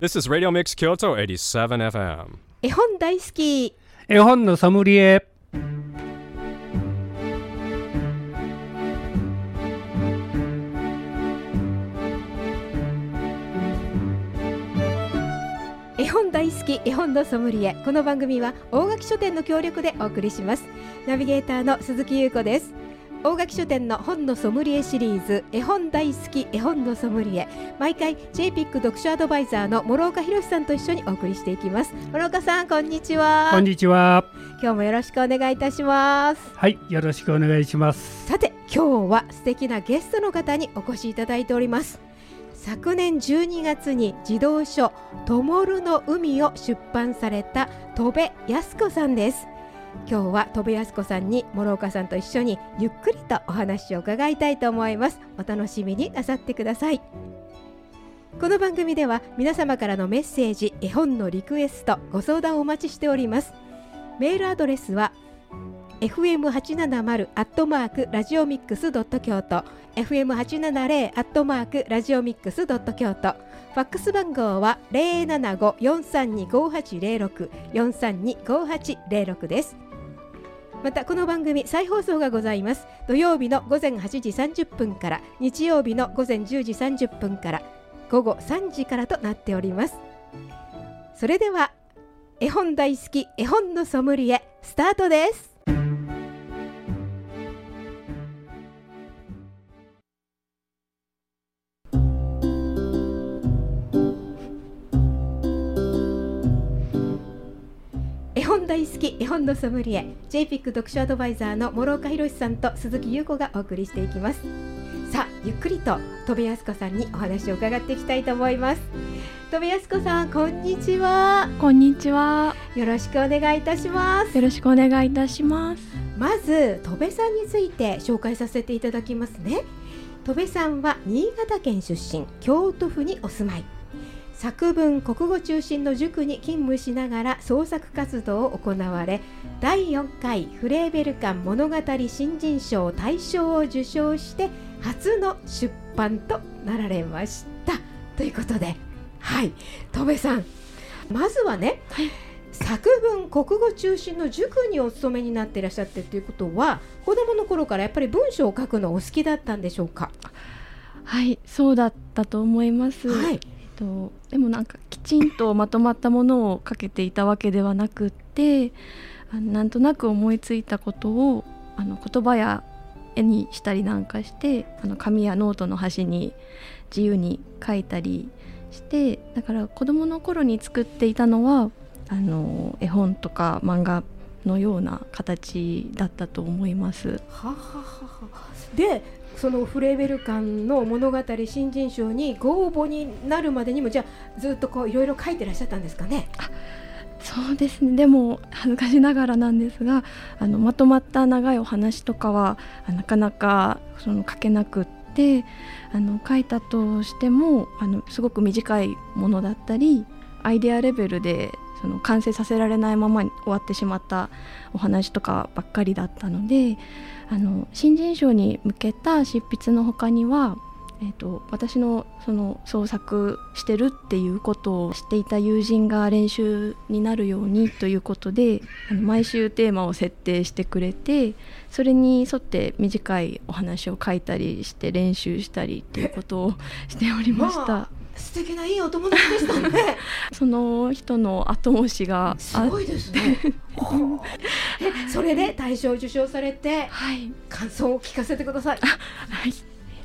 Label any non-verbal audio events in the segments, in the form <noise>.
This is Radio Mix Kyoto 87FM. 絵本大好き。絵本のソムリエ。絵本大好き絵本のソムリエ。この番組は大垣書店の協力でお送りします。ナビゲーターの鈴木優子です大垣書店の本のソムリエシリーズ絵本大好き絵本のソムリエ。毎回 JPIC 読書アドバイザーの諸岡博さんと一緒にお送りしていきます。諸岡さんこんにちは。こんにちは。今日もよろしくお願いいたします。はいよろしくお願いします。さて今日は素敵なゲストの方にお越しいただいております。昨年12月に児童書「ともるの海」を出版された戸部康子さんです今日は戸部康子さんに諸岡さんと一緒にゆっくりとお話を伺いたいと思います。お楽しみになさってください。この番組では皆様からのメッセージ絵本のリクエストご相談をお待ちしております。メールアドレスは fm870 アットマークラジオミックスドット京都 fm870 アットマークラジオミックスドット京都。ファックス番号は075-432-5806 432-5806です。またこの番組再放送がございます。土曜日の午前8時30分から日曜日の午前10時30分から午後3時からとなっております。それでは絵本大好き絵本のソムリエスタートです。本大好き絵本のソムリエ JPIC 読書アドバイザーの諸岡博さんと鈴木優子がお送りしていきます。さあゆっくりと戸部康子さんにお話を伺っていきたいと思います。戸部康子さんこんにちは。こんにちは。よろしくお願いいたします。よろしくお願いいたします。まず戸部さんについて紹介させていただきますね。戸部さんは新潟県出身京都府にお住まい作文国語中心の塾に勤務しながら創作活動を行われ第4回フレーベル館物語新人賞大賞を受賞して初の出版となられましたということではい戸部さんまずはね、作文国語中心の塾にお勤めになっていらっしゃってということは子どもの頃からやっぱり文章を書くのお好きだったんでしょうか？はい、そうだったと思います。はいとでもなんかきちんとまとまったものをかけていたわけではなくって、あなんとなく思いついたことをあの言葉や絵にしたりなんかして、あの紙やノートの端に自由に書いたりして、だから子供の頃に作っていたのはあの絵本とか漫画のような形だったと思います。ははははでそのフレーベル館の物語新人賞にご応募になるまでにもじゃあずっとこういろいろ書いてらっしゃったんですかね？そうですねでも恥ずかしながらなんですがあのまとまった長いお話とかはあなかなかその書けなくってあの書いたとしてもあのすごく短いものだったりアイデアレベルでその完成させられないまま終わってしまったお話とかばっかりだったのであの新人賞に向けた執筆の他にはえー、と私のその創作してるっていうことを知っていた友人が練習になるようにということであの毎週テーマを設定してくれてそれに沿って短いお話を書いたりして練習したりっていうことをしておりました、素敵ないいお友達でしたね。<laughs> その人の後押しがすごいですね。<laughs> それで大賞を受賞されてはい感想を聞かせてください。はい、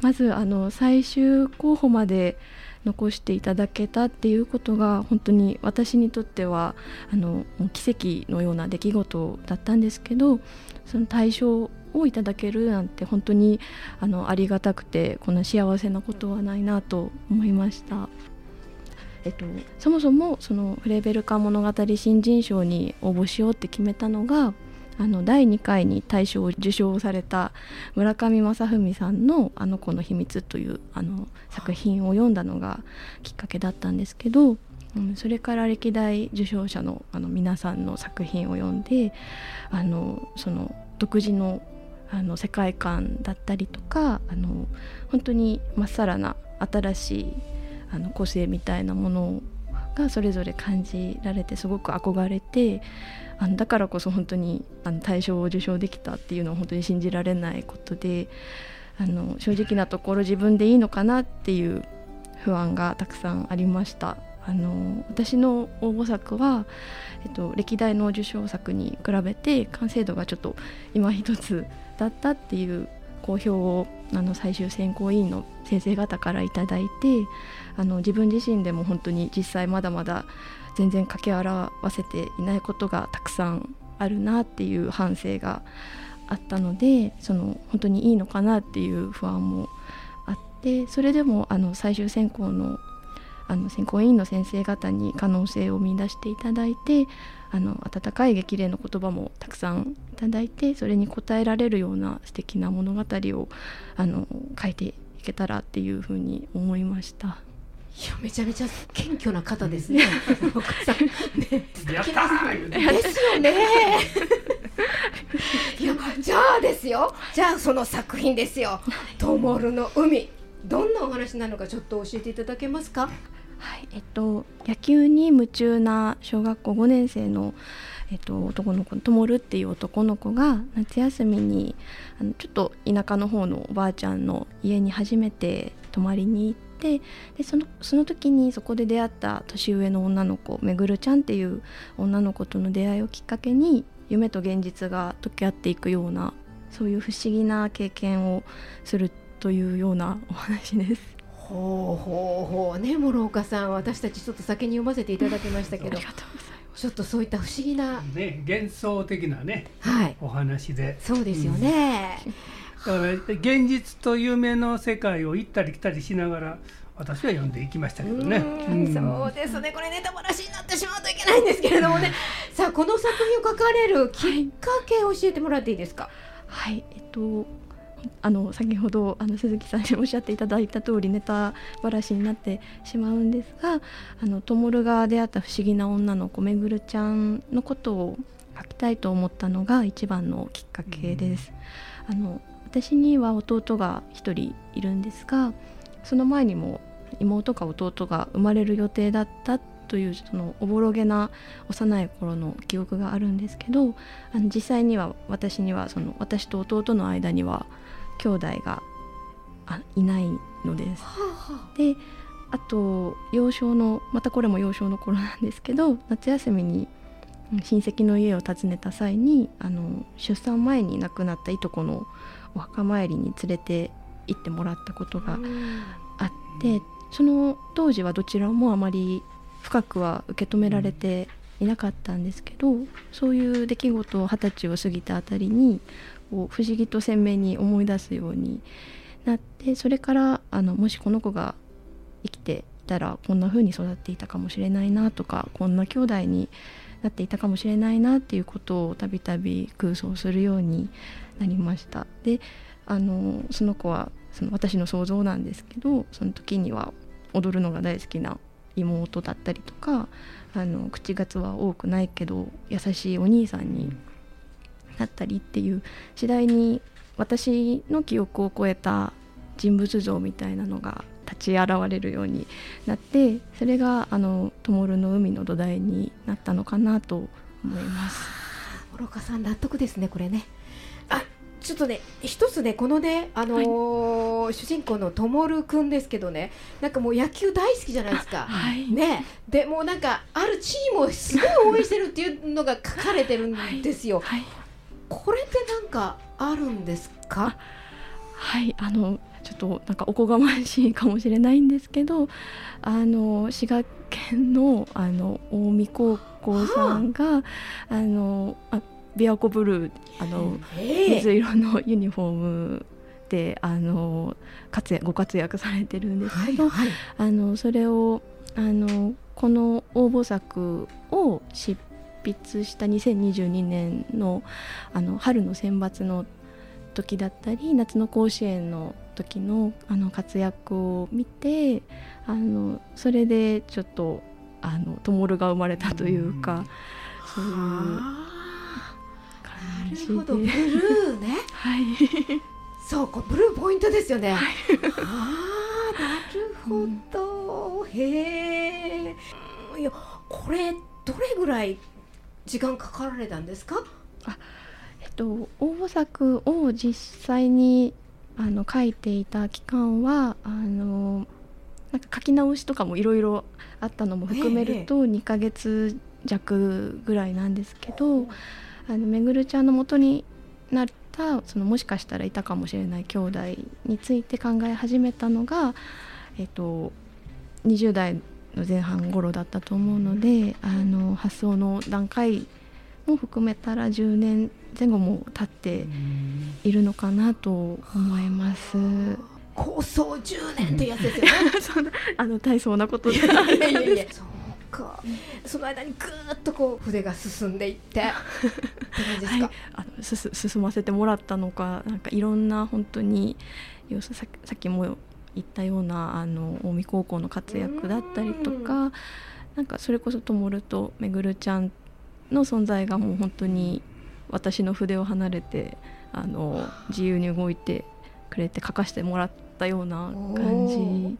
まずあの最終候補まで残していただけたっていうことが本当に私にとってはあの奇跡のような出来事だったんですけどその対象をいただけるなんて本当にあのありがたくてこんな幸せなことはないなと思いました。えっと、そもそもそのフレーベルカ物語新人賞に応募しようって決めたのがあの第2回に大賞を受賞された村上正文さんの「あの子の秘密」というあの作品を読んだのがきっかけだったんですけど、うん、それから歴代受賞者のあの皆さんの作品を読んであのその独自のあの世界観だったりとかあの本当にまっさらな新しいあの個性みたいなものがそれぞれ感じられてすごく憧れてあのだからこそ本当にあの大賞を受賞できたっていうのは本当に信じられないことであの正直なところ自分でいいのかなっていう不安がたくさんありました。あの私の応募作は、えっと、歴代の受賞作に比べて完成度がちょっと今一つだったっていう好評をあの最終選考委員の先生方から頂いてあの自分自身でも本当に実際まだまだ全然掛け表せていないことがたくさんあるなっていう反省があったのでその本当にいいのかなっていう不安もあってそれでもあの最終選考のあの選考委員の先生方に可能性を見出していただいてあの温かい激励の言葉もたくさんいただいてそれに応えられるような素敵な物語をあの書いていけたらっていうふうに思いました。いやめちゃめちゃ謙虚な方ですね。お母さんね。やったですよね。いやじゃあですよ。じゃあその作品ですよ。トモルの海。どんなお話なのかちょっと教えていただけますか？はいえっと、野球に夢中な小学校5年生の、えっと、男の子ともるっていう男の子が夏休みにあのちょっと田舎の方のおばあちゃんの家に初めて泊まりに行ってでそのその時にそこで出会った年上の女の子めぐるちゃんっていう女の子との出会いをきっかけに夢と現実が溶け合っていくようなそういう不思議な経験をするというようなお話です。ほうほうほう。ね諸岡さん私たちちょっと先に読ませていただきましたけどちょっとそういった不思議な、ね、幻想的なね、はい、お話で。そうですよね、うん、だから現実と夢の世界を行ったり来たりしながら私は読んでいきましたけどね、うん、そうですね。これネタバラシになってしまうといけないんですけれどもね。さあこの作品を書かれるきっかけを教えてもらっていいですか？はい。えっとあの先ほどあの鈴木さんにおっしゃっていただいた通りネタばらしになってしまうんですがあのトモルが出会った不思議な女の子めぐるちゃんのことを書きたいと思ったのが一番のきっかけです。うん、あの私には弟が1人いるんですがその前にも妹か弟が生まれる予定だったというそのおぼろげな幼い頃の記憶があるんですけどあの実際には私にはその私と弟の間には兄弟があいないのです。であと幼少のまたこれも幼少の頃なんですけど夏休みに親戚の家を訪ねた際にあの出産前に亡くなったいとこのお墓参りに連れて行ってもらったことがあってその当時はどちらもあまり深くは受け止められていなかったんですけどそういう出来事を二十歳を過ぎたあたりにこう不思議と鮮明に思い出すようになってそれからあのもしこの子が生きていたらこんな風に育っていたかもしれないなとかこんな兄弟になっていたかもしれないなっていうことをたびたび空想するようになりました。であのその子はその私の想像なんですけどその時には踊るのが大好きな妹だったりとかあの口数は多くないけど優しいお兄さんにだったりっていう次第に私の記憶を超えた人物像みたいなのが立ち現れるようになってそれがあの「ともるの海」の土台になったのかなと思います。愚かさん納得ですねこれね。あちょっとね一つねこのねあのーはい、主人公のともるくんですけどねなんかもう野球大好きじゃないですか。はい、ね。でもうなんかあるチームをすごい応援してるっていうのが書かれてるんですよ。はい。これってなんかあるんですか？はい。あのちょっとなんかおこがましいかもしれないんですけどあの滋賀県のあの近江高校さんが、はあ、あのあ琵琶湖ブルーあの水色のユニフォームであの活躍ご活躍されてるんですけど、はいはい、あのそれをあのこの応募作を執筆した2022年のあの春の選抜の時だったり夏の甲子園の時のあの活躍を見てあのそれでちょっとあのトモルが生まれたというか、うそういう感じで。なるほどブルーね。はい。そうこブルーポイントですよね。はい、ああなるほど、うん、へえ。いやこれどれぐらい時間かかられたんですか？えっと、応募作を実際にあの書いていた期間はあのなんか書き直しとかもいろいろあったのも含めると2ヶ月弱ぐらいなんですけど、あのめぐるちゃんの元になったそのもしかしたらいたかもしれない兄弟について考え始めたのが、えっと、20代の前半頃だったと思うのであの発想の段階も含めたら10年前後も経っているのかなと思います。構想10年ってやつですよね。<laughs> そんなあの大層なことでいやいやいやその間にぐーっとこう筆が進んでいって。<laughs> って感じですか、はい、あの進ませてもらったのかなんかいろんな本当にささっきも言ったようなあの近江高校の活躍だったりとかなんかそれこそともるとめぐるちゃんの存在がもう本当に私の筆を離れてあの自由に動いてくれて書かせてもらったような感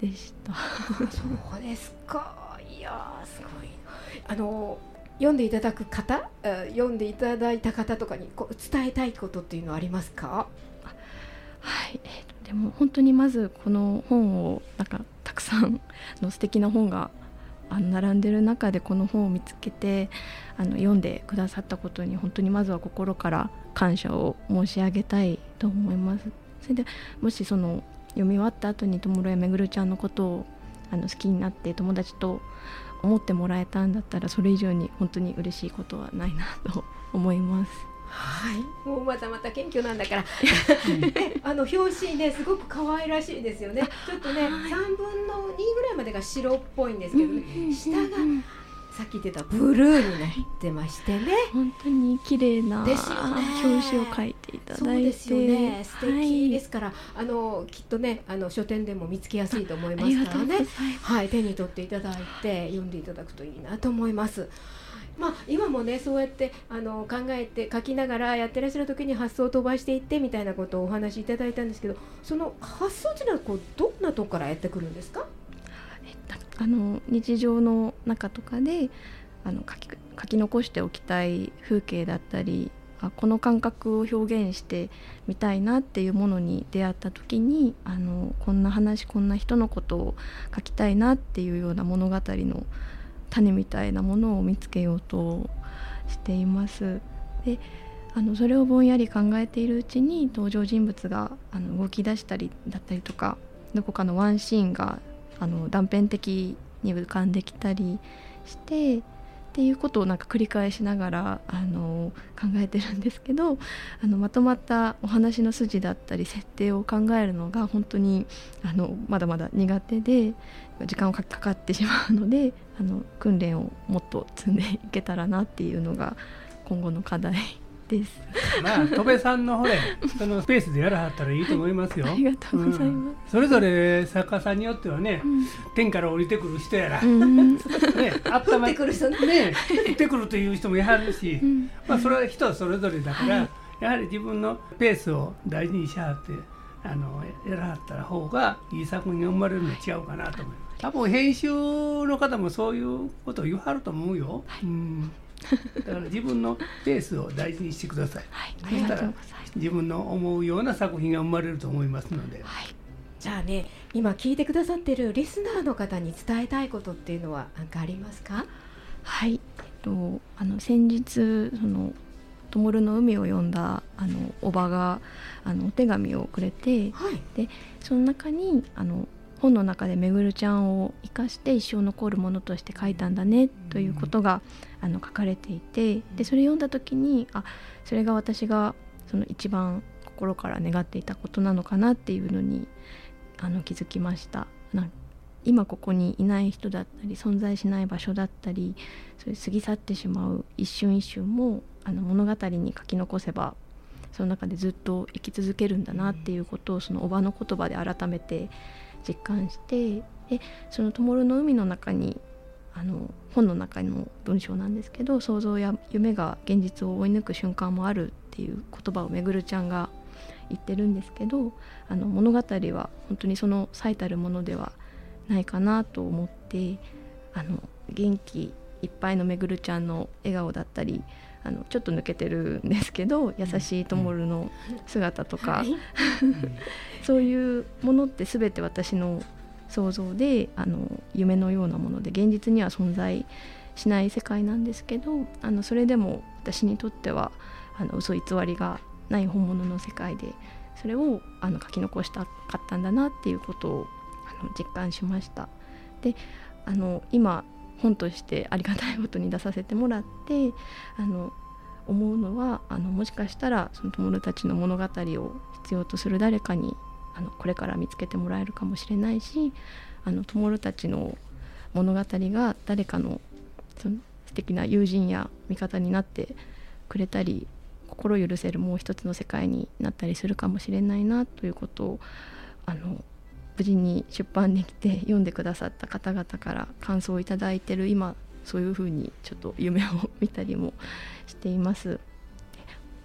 じでした。<laughs> そうですかいやーすごいあの読んでいただく方え読んでいただいた方とかにこう伝えたいことっていうのはありますか？はい、えーでも本当にまずこの本をなんかたくさんの素敵な本があの並んでる中でこの本を見つけてあの読んでくださったことに本当にまずは心から感謝を申し上げたいと思います。それでもしその読み終わった後にともろやめぐるちゃんのことをあの好きになって友達と思ってもらえたんだったらそれ以上に本当に嬉しいことはないなと思います。<laughs> はい。もうまたまた謙虚なんだから。ね <laughs> あの表紙ねすごく可愛らしいですよね。ちょっとねはい。3分の2ぐらいまでが白っぽいんですけどね。下がうんさっき言ってたブルーになってましてね。本当に綺麗な表紙を書いていただいて。そうですよね。素敵ですはから、あのきっとねあの書店でも見つけやすいと思いい、ますからね。はい。手に取っていただいて読んでいただくといいなと思います。まあ、今もねそうやってあの考えて書きながらやってらっしゃる時に発想を飛ばしていってみたいなことをお話しいただいたんですけどその発想っていうのはこうどんなとこからやってくるんですか？あの日常の中とかであの書き書き残しておきたい風景だったりあこの感覚を表現してみたいなっていうものに出会った時にあのこんな話こんな人のことを書きたいなっていうような物語の種みたいなものを見つけようとしています。であのそれをぼんやり考えているうちに登場人物があの動き出したりだったりとかどこかのワンシーンがあの断片的に浮かんできたりしてっていうことをなんか繰り返しながらあの考えてるんですけどあのまとまったお話の筋だったり設定を考えるのが本当にあのまだまだ苦手で時間をかかってしまうのであの訓練をもっと積んでいけたらなっていうのが今後の課題。です。まあ戸部さんのほれそのスペースでやらはったらいいと思いますよ。ありがとうございます。ん。それぞれ作家さんによってはね、うん天から降りてくる人やら、うん。ねあった降っまてくる人ね。ね降ってくるという人もいはるし、うん。まあそれは人それぞれだから、はい。やはり自分のペースを大事にしはってあのやらはったら方がいい作品が生まれるの違うかなと思います。多分編集の方もそういうことを言わはると思うよ、うん、だから自分のペースを大事にしてください。はい、あそしたらりがとうございます。自分の思うような作品が生まれると思いますので。はい。じゃあね今聞いてくださってるリスナーの方に伝えたいことっていうのは何かありますか？はい、えっと、あの先日その「ともるの海」を読んだあのおばがあのお手紙をくれてはい。その中にあの本の中でめぐるちゃんを生かして一生残るものとして書いたんだねということが、あの書かれていてでそれ読んだ時にあそれが私がその一番心から願っていたことなのかなっていうのにあの気づきました。今ここにいない人だったり存在しない場所だったりそういう過ぎ去ってしまう一瞬一瞬もあの物語に書き残せばその中でずっと生き続けるんだなっていうことをそのおばの言葉で改めて実感してでその「ともるの海」の中にあの本の中の文章なんですけど想像や夢が現実を追い抜く瞬間もあるっていう言葉をめぐるちゃんが言ってるんですけどあの物語は本当にその最たるものではないかなと思ってあの元気いっぱいのめぐるちゃんの笑顔だったりあのちょっと抜けてるんですけど優しいともるの姿とか、はい。<laughs> そういうものって全て私の想像であの夢のようなもので現実には存在しない世界なんですけどあのそれでも私にとってはあの嘘偽りがない本物の世界でそれをあの書き残したかったんだなっていうことをあの実感しました。であの今本としてありがたいことに出させてもらってあの思うのはあのもしかしたらその友たちの物語を必要とする誰かにあのこれから見つけてもらえるかもしれないしあの友たちの物語が誰かのその素敵な友人や味方になってくれたり心許せるもう一つの世界になったりするかもしれないなということをあの無事に出版できて読んでくださった方々から感想をいただいてる今そういうふうにちょっと夢を見たりもしています。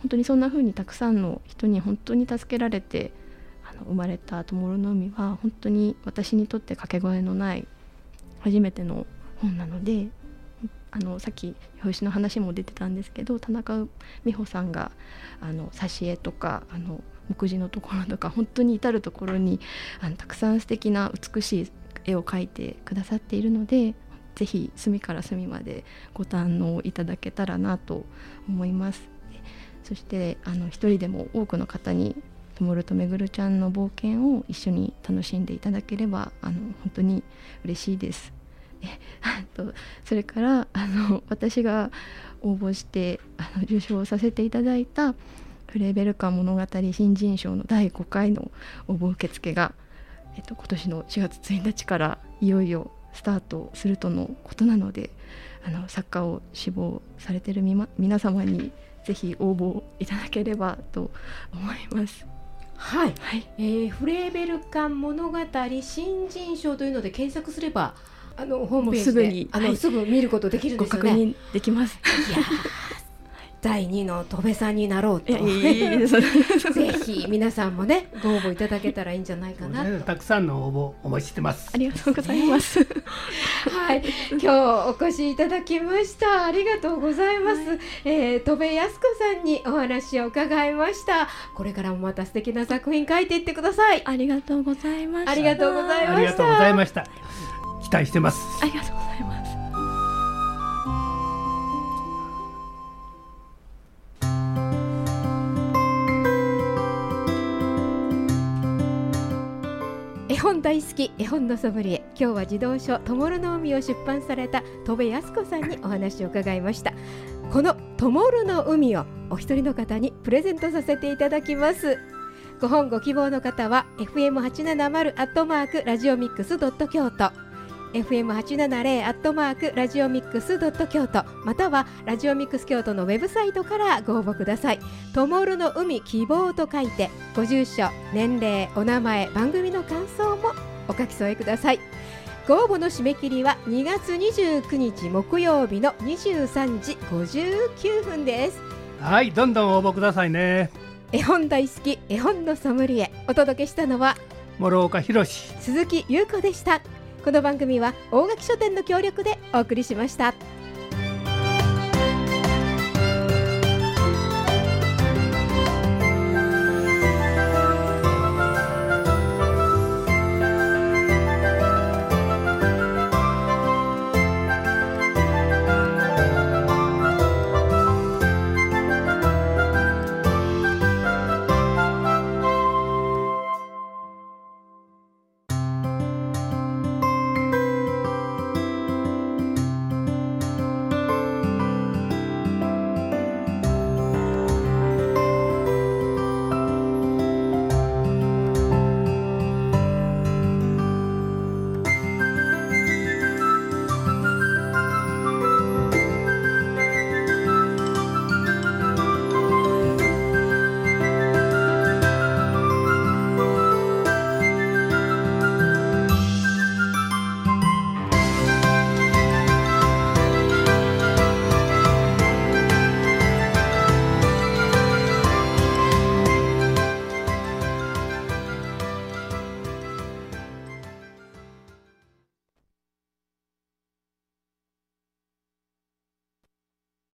本当にそんな風にたくさんの人に本当に助けられてあの生まれた「ともろの海」は本当に私にとって掛け声のない初めての本なのであのさっき表紙の話も出てたんですけど田中美穂さんがあの挿絵とかあの目次のところとか本当に至る所にあのたくさん素敵な美しい絵を描いてくださっているのでぜひ隅から隅までご堪能いただけたらなと思います。そしてあの一人でも多くの方にともるとめぐるちゃんの冒険を一緒に楽しんでいただければあの本当に嬉しいです。とそれからあの私が応募してあの受賞させていただいたフレーベルカン物語新人賞の第5回の応募受付が、えっと、今年の4月1日からいよいよスタートするとのことなのであの作家を志望されているみま皆様にぜひ応募いただければと思います。はい、はい、えーフレーベルカン物語新人賞というので検索すればあのホームページすぐにあの、はいすぐ見ることできるんごですよね。確認できます。いやー第2の戸部さんになろうと <laughs> ぜひ皆さんもねご応募いただけたらいいんじゃないかなたくさんの応募お待ちしてますあ。りがとうございます。はい、今日お越しいただきました。ありがとうございます。えー、戸部康子さんにお話を伺いました。これからもまた素敵な作品書いていってください。ありがとうございました。ありがとうございました期待してます。ありがとうございます。絵本大好き絵本のソムリエ今日は児童書「ともるの海」を出版された戸部康子さんにお話を伺いましたこの「ともるの海」をお一人の方にプレゼントさせていただきますご本ご希望の方は FM870 アットマークラジオミックスドット京都 FM870 アットマークラジオミックスドット京都またはラジオミックス京都のウェブサイトからご応募くださいともるの海希望と書いてご住所年齢お名前番組の感想もお書き添えくださいご応募の締め切りは2月29日木曜日の23時59分ですはい、どんどん応募くださいね。絵本大好き絵本のソムリエお届けしたのは諸岡博史。鈴木優子でしたこの番組は大垣書店の協力でお送りしました。